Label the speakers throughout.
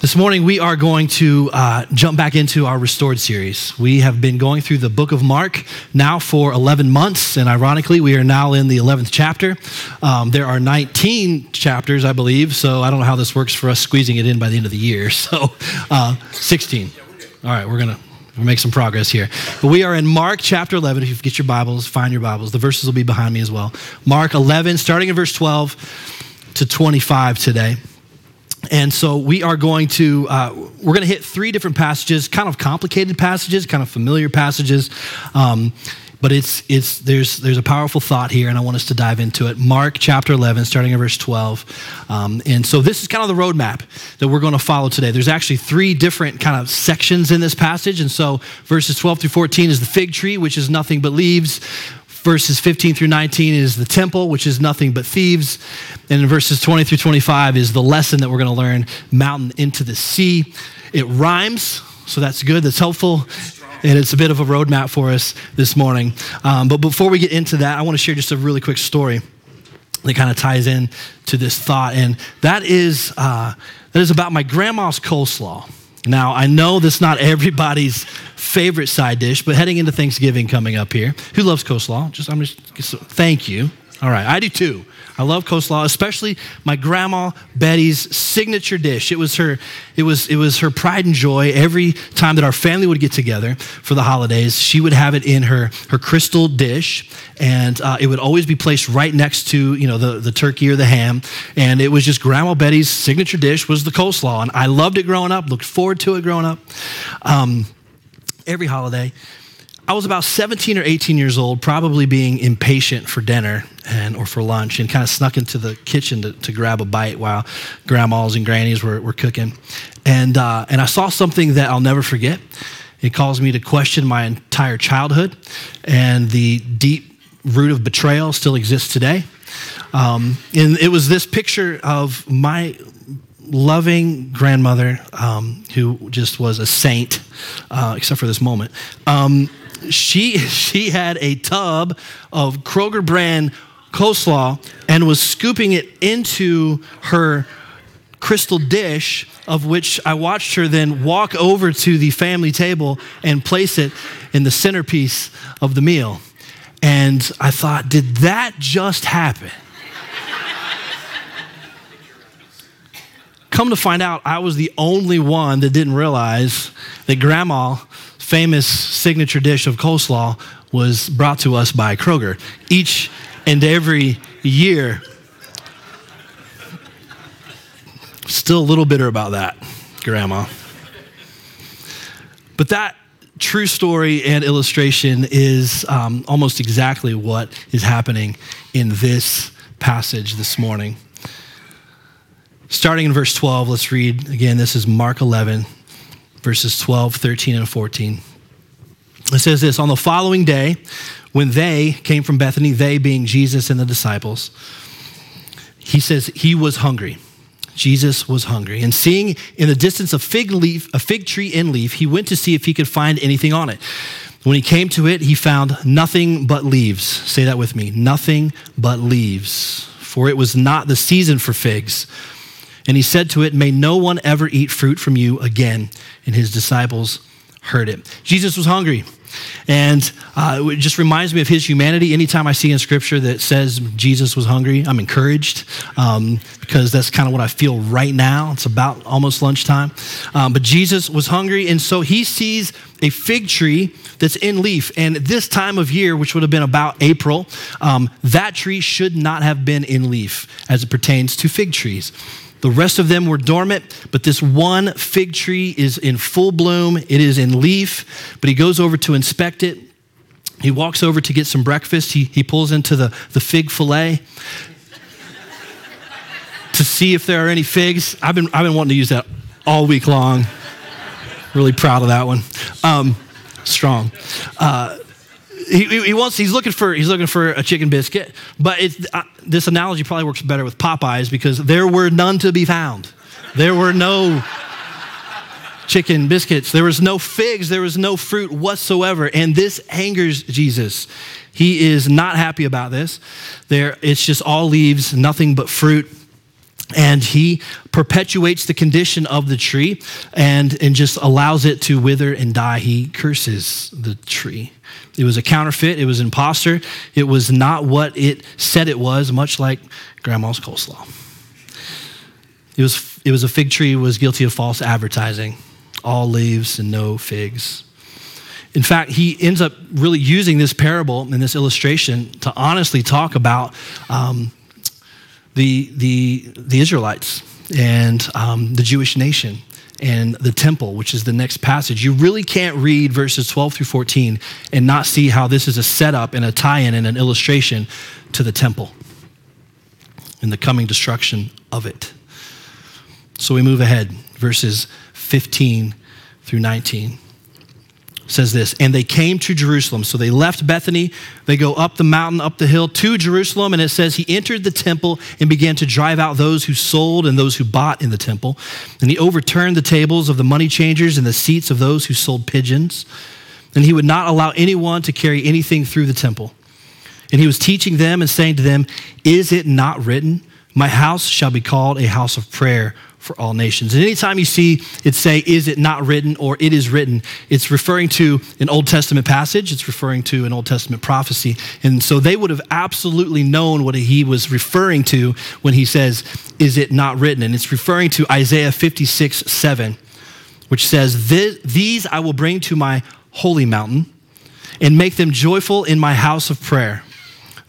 Speaker 1: This morning, we are going to uh, jump back into our Restored series. We have been going through the book of Mark now for 11 months, and ironically, we are now in the 11th chapter. Um, there are 19 chapters, I believe, so I don't know how this works for us squeezing it in by the end of the year. So, uh, 16. All right, we're going to make some progress here. But we are in Mark chapter 11. If you get your Bibles, find your Bibles. The verses will be behind me as well. Mark 11, starting in verse 12 to 25 today. And so we are going to uh, we're going to hit three different passages, kind of complicated passages, kind of familiar passages. Um, but it's it's there's there's a powerful thought here, and I want us to dive into it. Mark chapter 11, starting at verse 12, um, and so this is kind of the roadmap that we're going to follow today. There's actually three different kind of sections in this passage, and so verses 12 through 14 is the fig tree, which is nothing but leaves verses 15 through 19 is the temple, which is nothing but thieves. And in verses 20 through 25 is the lesson that we're going to learn mountain into the sea. It rhymes, so that's good, that's helpful. And it's a bit of a roadmap for us this morning. Um, but before we get into that, I want to share just a really quick story that kind of ties in to this thought. And that is, uh, that is about my grandma's coleslaw. Now, I know that's not everybody's favorite side dish, but heading into Thanksgiving coming up here, who loves coleslaw? Just, I'm just, thank you. All right, I do too. I love coleslaw, especially my grandma Betty's signature dish. It was her, it was, it was her pride and joy. Every time that our family would get together for the holidays, she would have it in her, her crystal dish, and uh, it would always be placed right next to you know the, the turkey or the ham. And it was just Grandma Betty's signature dish was the coleslaw, and I loved it growing up. Looked forward to it growing up. Um, every holiday. I was about 17 or 18 years old, probably being impatient for dinner and or for lunch, and kind of snuck into the kitchen to, to grab a bite while grandmas and grannies were, were cooking. And, uh, and I saw something that I'll never forget. It caused me to question my entire childhood, and the deep root of betrayal still exists today. Um, and it was this picture of my loving grandmother um, who just was a saint, uh, except for this moment. Um, she, she had a tub of Kroger brand coleslaw and was scooping it into her crystal dish, of which I watched her then walk over to the family table and place it in the centerpiece of the meal. And I thought, did that just happen? Come to find out, I was the only one that didn't realize that grandma famous signature dish of coleslaw was brought to us by Kroger each and every year. Still a little bitter about that, Grandma. But that true story and illustration is um, almost exactly what is happening in this passage this morning. Starting in verse 12, let's read again. This is Mark 11, verses 12, 13, and 14. It says this On the following day, when they came from Bethany, they being Jesus and the disciples, he says he was hungry. Jesus was hungry. And seeing in the distance a fig leaf, a fig tree in leaf, he went to see if he could find anything on it. When he came to it, he found nothing but leaves. Say that with me nothing but leaves. For it was not the season for figs. And he said to it, May no one ever eat fruit from you again. And his disciples heard it. Jesus was hungry. And uh, it just reminds me of his humanity. Anytime I see in scripture that says Jesus was hungry, I'm encouraged um, because that's kind of what I feel right now. It's about almost lunchtime. Um, but Jesus was hungry, and so he sees a fig tree that's in leaf. And this time of year, which would have been about April, um, that tree should not have been in leaf as it pertains to fig trees. The rest of them were dormant, but this one fig tree is in full bloom. It is in leaf, but he goes over to inspect it. He walks over to get some breakfast. He, he pulls into the, the fig fillet to see if there are any figs. I've been, I've been wanting to use that all week long. Really proud of that one. Um, strong. Uh, he, he, wants he's looking for he's looking for a chicken biscuit but uh, this analogy probably works better with popeyes because there were none to be found. There were no chicken biscuits. There was no figs. There was no fruit whatsoever. And this angers jesus. He is not happy about this. There it's just all leaves nothing but fruit and he perpetuates the condition of the tree and, and just allows it to wither and die. He curses the tree. It was a counterfeit, it was impostor, it was not what it said it was, much like grandma's coleslaw. It was, it was a fig tree was guilty of false advertising, all leaves and no figs. In fact, he ends up really using this parable and this illustration to honestly talk about um, the, the, the Israelites and um, the Jewish nation and the temple, which is the next passage. You really can't read verses 12 through 14 and not see how this is a setup and a tie in and an illustration to the temple and the coming destruction of it. So we move ahead, verses 15 through 19 says this, and they came to Jerusalem. So they left Bethany, they go up the mountain, up the hill to Jerusalem, and it says he entered the temple and began to drive out those who sold and those who bought in the temple. And he overturned the tables of the money changers and the seats of those who sold pigeons. And he would not allow anyone to carry anything through the temple. And he was teaching them and saying to them, Is it not written, My house shall be called a house of prayer for all nations. And anytime you see it say, is it not written or it is written, it's referring to an Old Testament passage, it's referring to an Old Testament prophecy. And so they would have absolutely known what he was referring to when he says, is it not written? And it's referring to Isaiah 56, 7, which says, These I will bring to my holy mountain and make them joyful in my house of prayer.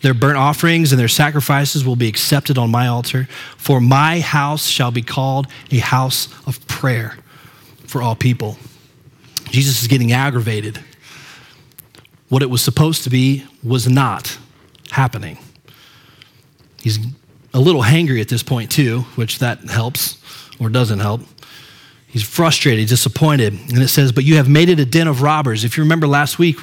Speaker 1: Their burnt offerings and their sacrifices will be accepted on my altar, for my house shall be called a house of prayer for all people. Jesus is getting aggravated. What it was supposed to be was not happening. He's a little hangry at this point, too, which that helps or doesn't help. He's frustrated, disappointed. And it says, But you have made it a den of robbers. If you remember last week,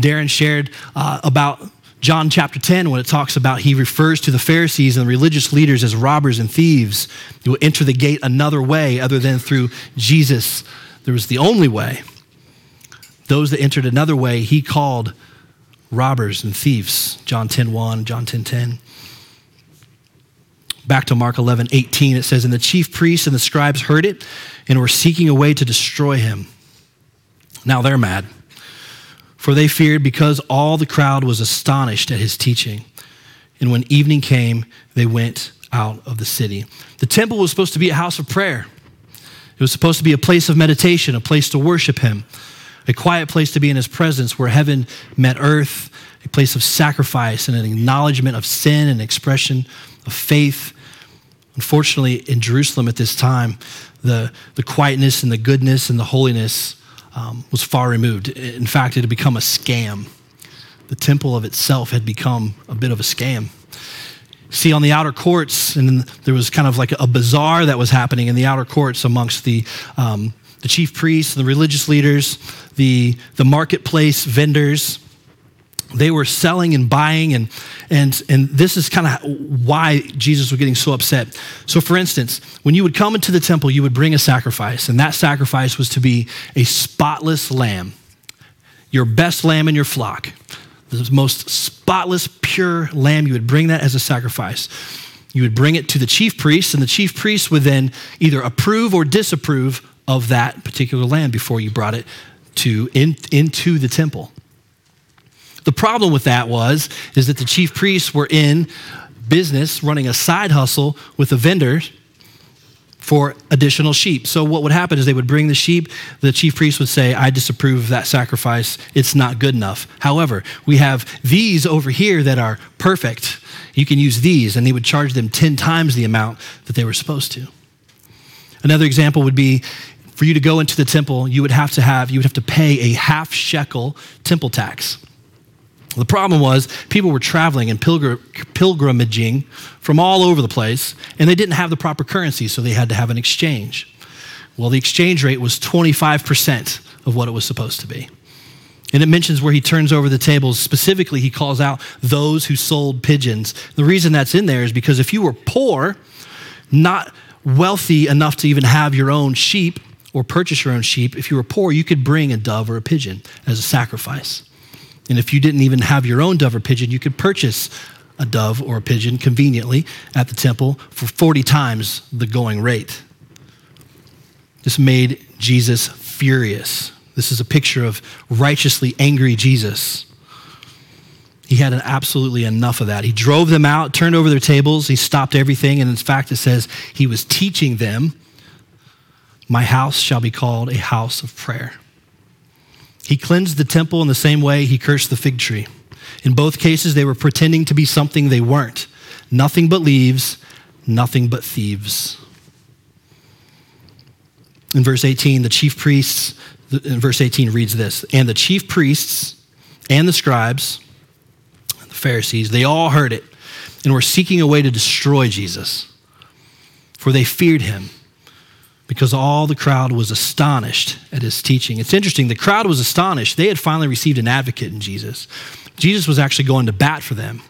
Speaker 1: Darren shared uh, about John chapter 10, when it talks about, he refers to the Pharisees and the religious leaders as robbers and thieves who will enter the gate another way other than through Jesus. There was the only way. Those that entered another way, he called robbers and thieves. John 10 1, John 10 10. Back to Mark 11 18, it says, And the chief priests and the scribes heard it and were seeking a way to destroy him. Now they're mad for they feared because all the crowd was astonished at his teaching. And when evening came, they went out of the city. The temple was supposed to be a house of prayer. It was supposed to be a place of meditation, a place to worship him, a quiet place to be in his presence where heaven met earth, a place of sacrifice and an acknowledgement of sin and expression of faith. Unfortunately, in Jerusalem at this time, the, the quietness and the goodness and the holiness um, was far removed. In fact, it had become a scam. The temple of itself had become a bit of a scam. See, on the outer courts, and there was kind of like a bazaar that was happening in the outer courts amongst the, um, the chief priests, the religious leaders, the, the marketplace vendors they were selling and buying and and and this is kind of why jesus was getting so upset. So for instance when you would come into the temple you would bring a sacrifice and that sacrifice was to be a spotless lamb your best lamb in your flock the most spotless pure lamb. You would bring that as a sacrifice. You would bring it to the chief priest and the chief priest would then either approve or disapprove of that particular lamb before you brought it to in, into the temple the problem with that was is that the chief priests were in business running a side hustle with the vendors for additional sheep. So what would happen is they would bring the sheep, the chief priest would say, "I disapprove of that sacrifice. It's not good enough." However, we have these over here that are perfect. You can use these and they would charge them 10 times the amount that they were supposed to. Another example would be for you to go into the temple, you would have to have you would have to pay a half shekel temple tax. The problem was people were traveling and pilgr- pilgrimaging from all over the place, and they didn't have the proper currency, so they had to have an exchange. Well, the exchange rate was 25% of what it was supposed to be. And it mentions where he turns over the tables. Specifically, he calls out those who sold pigeons. The reason that's in there is because if you were poor, not wealthy enough to even have your own sheep or purchase your own sheep, if you were poor, you could bring a dove or a pigeon as a sacrifice. And if you didn't even have your own dove or pigeon, you could purchase a dove or a pigeon conveniently at the temple for 40 times the going rate. This made Jesus furious. This is a picture of righteously angry Jesus. He had an absolutely enough of that. He drove them out, turned over their tables, he stopped everything, and in fact, it says he was teaching them, My house shall be called a house of prayer. He cleansed the temple in the same way he cursed the fig tree. In both cases, they were pretending to be something they weren't nothing but leaves, nothing but thieves. In verse 18, the chief priests, in verse 18 reads this, and the chief priests and the scribes, the Pharisees, they all heard it and were seeking a way to destroy Jesus, for they feared him because all the crowd was astonished at his teaching. It's interesting, the crowd was astonished. They had finally received an advocate in Jesus. Jesus was actually going to bat for them,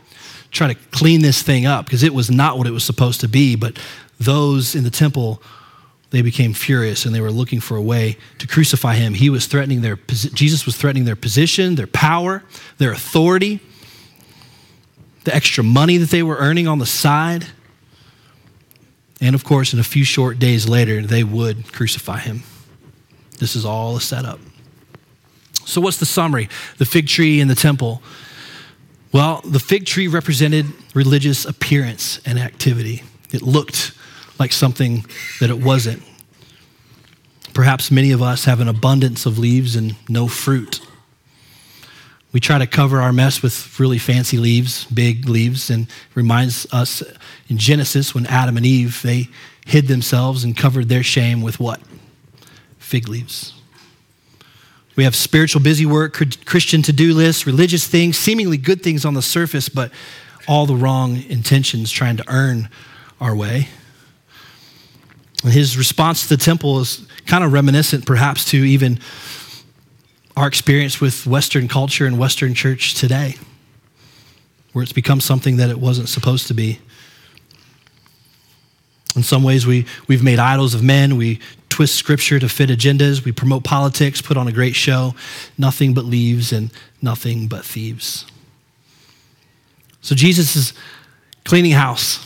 Speaker 1: try to clean this thing up because it was not what it was supposed to be. But those in the temple they became furious and they were looking for a way to crucify him. He was threatening their Jesus was threatening their position, their power, their authority, the extra money that they were earning on the side. And of course, in a few short days later, they would crucify him. This is all a setup. So, what's the summary? The fig tree and the temple. Well, the fig tree represented religious appearance and activity. It looked like something that it wasn't. Perhaps many of us have an abundance of leaves and no fruit. We try to cover our mess with really fancy leaves, big leaves, and reminds us in Genesis when Adam and Eve they hid themselves and covered their shame with what? Fig leaves. We have spiritual busy work, Christian to do lists, religious things, seemingly good things on the surface, but all the wrong intentions trying to earn our way. And his response to the temple is kind of reminiscent, perhaps, to even our experience with Western culture and Western church today, where it's become something that it wasn't supposed to be. In some ways, we, we've made idols of men. We twist scripture to fit agendas. We promote politics, put on a great show. Nothing but leaves and nothing but thieves. So Jesus is cleaning house.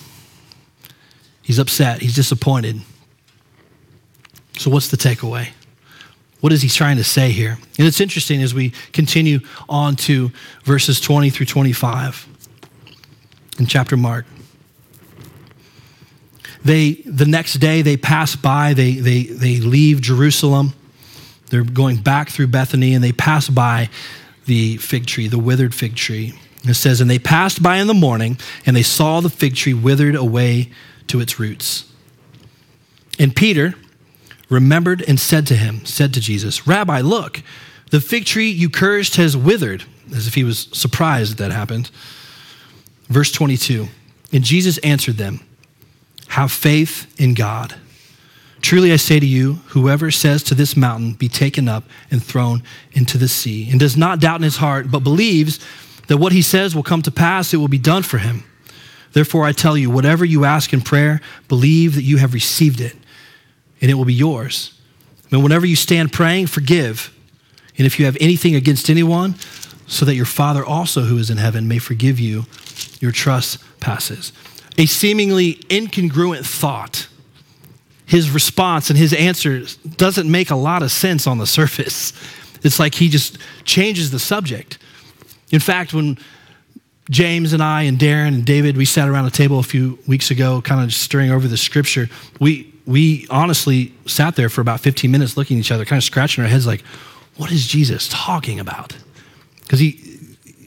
Speaker 1: He's upset. He's disappointed. So, what's the takeaway? What is he trying to say here? And it's interesting as we continue on to verses 20 through 25 in chapter Mark. They, the next day, they pass by, they, they, they leave Jerusalem. They're going back through Bethany and they pass by the fig tree, the withered fig tree. It says, And they passed by in the morning and they saw the fig tree withered away to its roots. And Peter, remembered and said to him, said to Jesus, Rabbi, look, the fig tree you cursed has withered, as if he was surprised that that happened. Verse 22 And Jesus answered them, Have faith in God. Truly I say to you, whoever says to this mountain, Be taken up and thrown into the sea, and does not doubt in his heart, but believes that what he says will come to pass, it will be done for him. Therefore I tell you, whatever you ask in prayer, believe that you have received it and it will be yours. And whenever you stand praying, forgive. And if you have anything against anyone, so that your Father also who is in heaven may forgive you your trespasses. A seemingly incongruent thought. His response and his answer doesn't make a lot of sense on the surface. It's like he just changes the subject. In fact, when James and I and Darren and David, we sat around a table a few weeks ago, kind of stirring over the scripture. We we honestly sat there for about 15 minutes looking at each other, kind of scratching our heads like, what is Jesus talking about? Because he,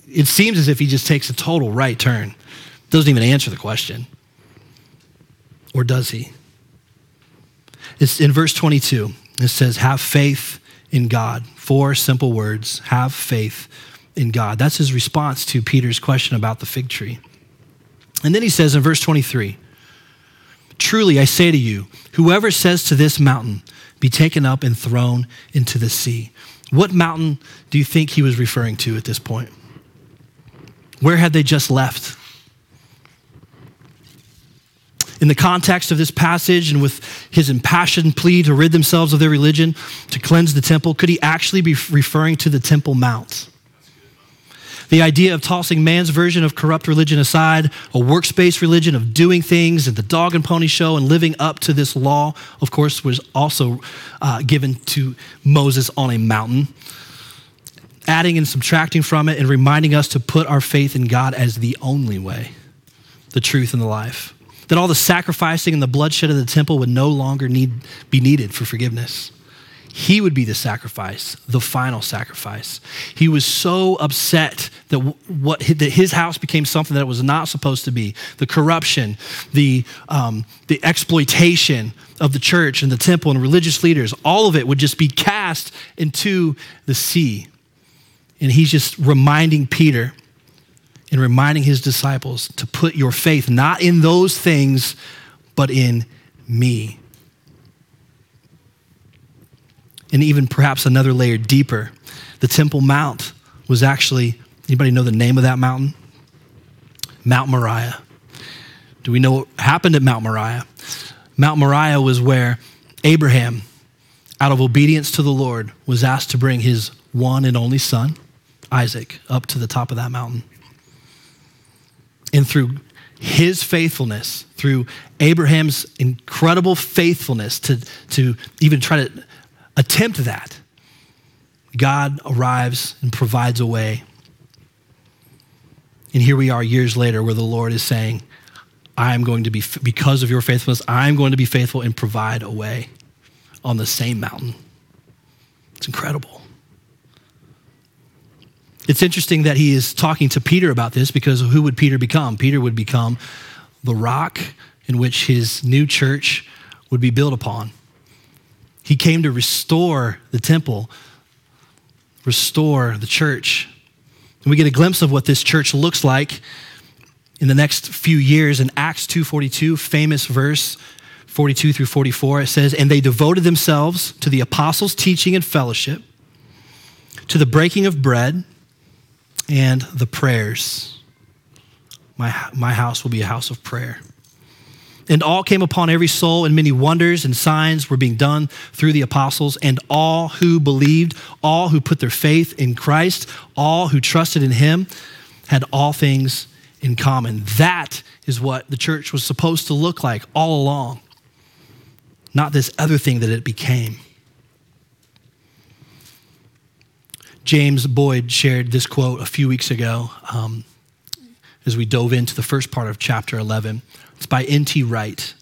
Speaker 1: it seems as if he just takes a total right turn, doesn't even answer the question. Or does he? It's in verse 22. It says, Have faith in God. Four simple words have faith in God. That's his response to Peter's question about the fig tree. And then he says in verse 23, Truly, I say to you, whoever says to this mountain, be taken up and thrown into the sea. What mountain do you think he was referring to at this point? Where had they just left? In the context of this passage and with his impassioned plea to rid themselves of their religion, to cleanse the temple, could he actually be referring to the Temple Mount? The idea of tossing man's version of corrupt religion aside, a works-based religion of doing things and the dog and pony show and living up to this law, of course, was also uh, given to Moses on a mountain. Adding and subtracting from it and reminding us to put our faith in God as the only way, the truth, and the life. That all the sacrificing and the bloodshed of the temple would no longer need, be needed for forgiveness. He would be the sacrifice, the final sacrifice. He was so upset that, what, that his house became something that it was not supposed to be. The corruption, the, um, the exploitation of the church and the temple and religious leaders, all of it would just be cast into the sea. And he's just reminding Peter and reminding his disciples to put your faith not in those things, but in me and even perhaps another layer deeper. The Temple Mount was actually, anybody know the name of that mountain? Mount Moriah. Do we know what happened at Mount Moriah? Mount Moriah was where Abraham, out of obedience to the Lord, was asked to bring his one and only son, Isaac, up to the top of that mountain. And through his faithfulness, through Abraham's incredible faithfulness to, to even try to attempt that, God arrives and provides a way. And here we are years later where the Lord is saying, I am going to be, because of your faithfulness, I'm going to be faithful and provide a way on the same mountain. It's incredible. It's interesting that he is talking to Peter about this because who would Peter become? Peter would become the rock in which his new church would be built upon. He came to restore the temple, restore the church. And we get a glimpse of what this church looks like in the next few years in Acts 2:42, famous verse 42 through 44. It says, "And they devoted themselves to the apostles' teaching and fellowship, to the breaking of bread, and the prayers. My, my house will be a house of prayer." And all came upon every soul, and many wonders and signs were being done through the apostles. And all who believed, all who put their faith in Christ, all who trusted in him, had all things in common. That is what the church was supposed to look like all along, not this other thing that it became. James Boyd shared this quote a few weeks ago um, as we dove into the first part of chapter 11. It's by N.T. Wright.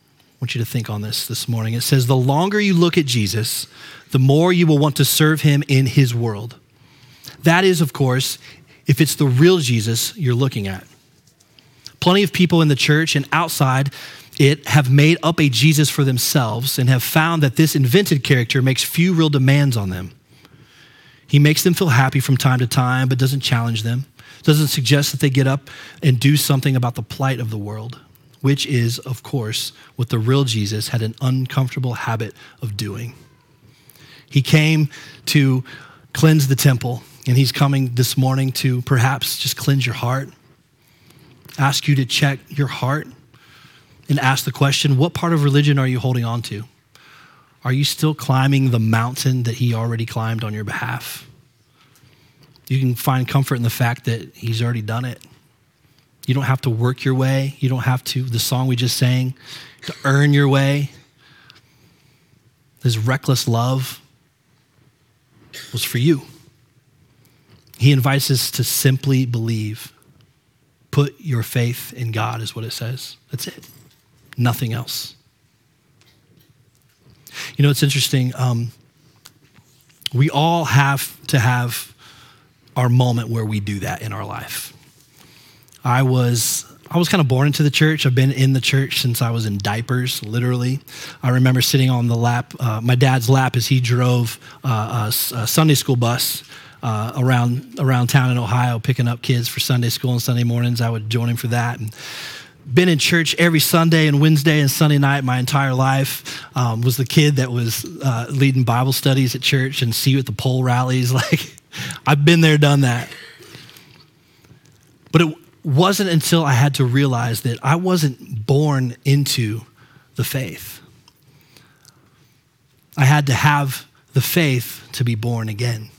Speaker 1: I want you to think on this this morning. It says, The longer you look at Jesus, the more you will want to serve him in his world. That is, of course, if it's the real Jesus you're looking at. Plenty of people in the church and outside it have made up a Jesus for themselves and have found that this invented character makes few real demands on them. He makes them feel happy from time to time, but doesn't challenge them doesn't suggest that they get up and do something about the plight of the world, which is, of course, what the real Jesus had an uncomfortable habit of doing. He came to cleanse the temple, and he's coming this morning to perhaps just cleanse your heart, ask you to check your heart, and ask the question what part of religion are you holding on to? Are you still climbing the mountain that he already climbed on your behalf? You can find comfort in the fact that He's already done it. You don't have to work your way. You don't have to, the song we just sang, to earn your way. His reckless love was for you. He invites us to simply believe. Put your faith in God, is what it says. That's it. Nothing else. You know, it's interesting. Um, we all have to have our moment where we do that in our life. I was I was kind of born into the church. I've been in the church since I was in diapers, literally. I remember sitting on the lap, uh, my dad's lap, as he drove uh, a, a, Sunday school bus uh, around around town in Ohio, picking up kids for Sunday school and Sunday mornings. I would join him for that. And been in church every Sunday and Wednesday and Sunday night my entire life. Um, was the kid that was uh, leading Bible studies at church and see you at the pole rallies, like I've been there, done that. But it wasn't until I had to realize that I wasn't born into the faith. I had to have the faith to be born again.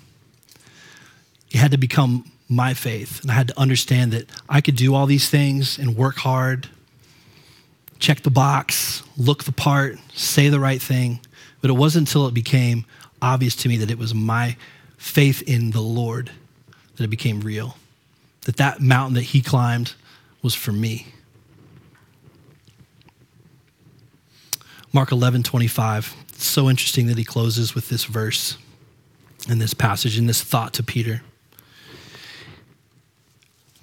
Speaker 1: it had to become my faith. And I had to understand that I could do all these things and work hard, check the box, look the part, say the right thing. But it wasn't until it became obvious to me that it was my faith in the Lord that it became real. That that mountain that he climbed was for me. Mark 11, 25. It's so interesting that he closes with this verse in this passage, in this thought to Peter.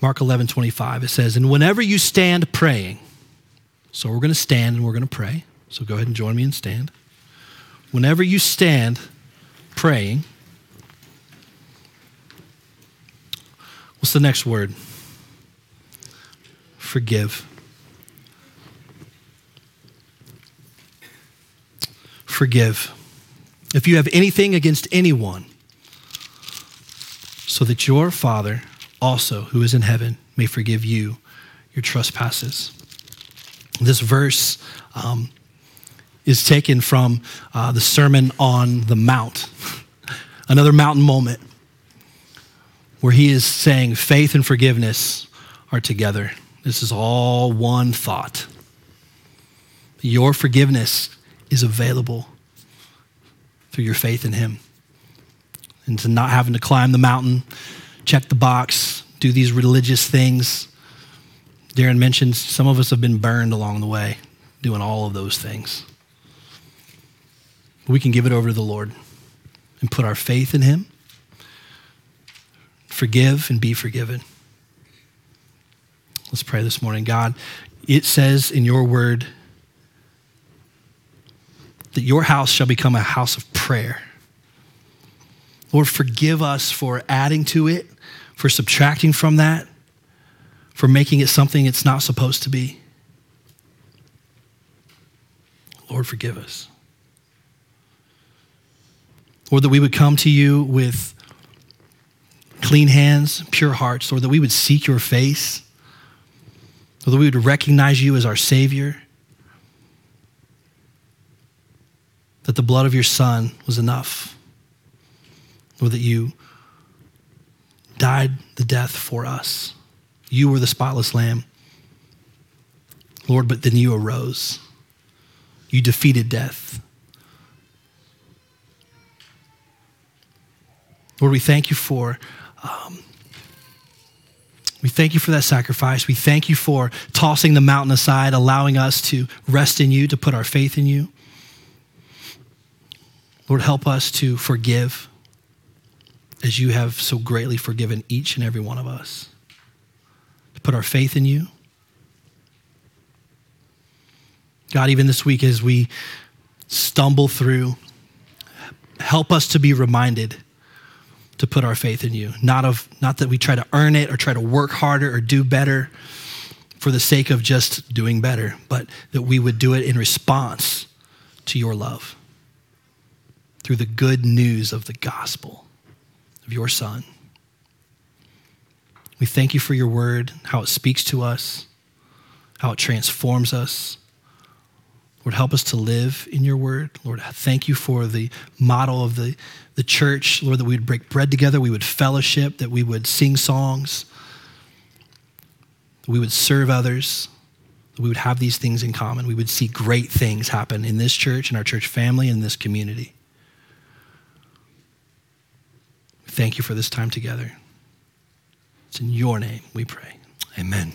Speaker 1: Mark 11, 25, it says, And whenever you stand praying, so we're going to stand and we're going to pray. So go ahead and join me and stand. Whenever you stand praying, what's the next word? Forgive. Forgive. If you have anything against anyone, so that your Father also, who is in heaven, may forgive you your trespasses. This verse um, is taken from uh, the Sermon on the Mount, another mountain moment where he is saying faith and forgiveness are together. This is all one thought. Your forgiveness is available through your faith in him. And to not having to climb the mountain, check the box, do these religious things. Darren mentioned some of us have been burned along the way doing all of those things. We can give it over to the Lord and put our faith in Him, forgive and be forgiven. Let's pray this morning. God, it says in your word that your house shall become a house of prayer. Lord, forgive us for adding to it, for subtracting from that, for making it something it's not supposed to be. Lord, forgive us. Lord, that we would come to you with clean hands, pure hearts, Lord, that we would seek your face, Lord, that we would recognize you as our Savior, that the blood of your Son was enough, Lord, that you died the death for us. You were the spotless lamb. Lord, but then you arose. You defeated death. Lord, we thank you for. Um, we thank you for that sacrifice. We thank you for tossing the mountain aside, allowing us to rest in you, to put our faith in you. Lord, help us to forgive as you have so greatly forgiven each and every one of us. To put our faith in you. God, even this week as we stumble through, help us to be reminded to put our faith in you. Not of not that we try to earn it or try to work harder or do better for the sake of just doing better, but that we would do it in response to your love through the good news of the gospel of your son. We thank you for your word, how it speaks to us, how it transforms us. Lord, help us to live in your word. Lord, thank you for the model of the, the church. Lord, that we would break bread together, we would fellowship, that we would sing songs, that we would serve others, that we would have these things in common. We would see great things happen in this church, in our church family, in this community. Thank you for this time together. It's in your name we pray. Amen.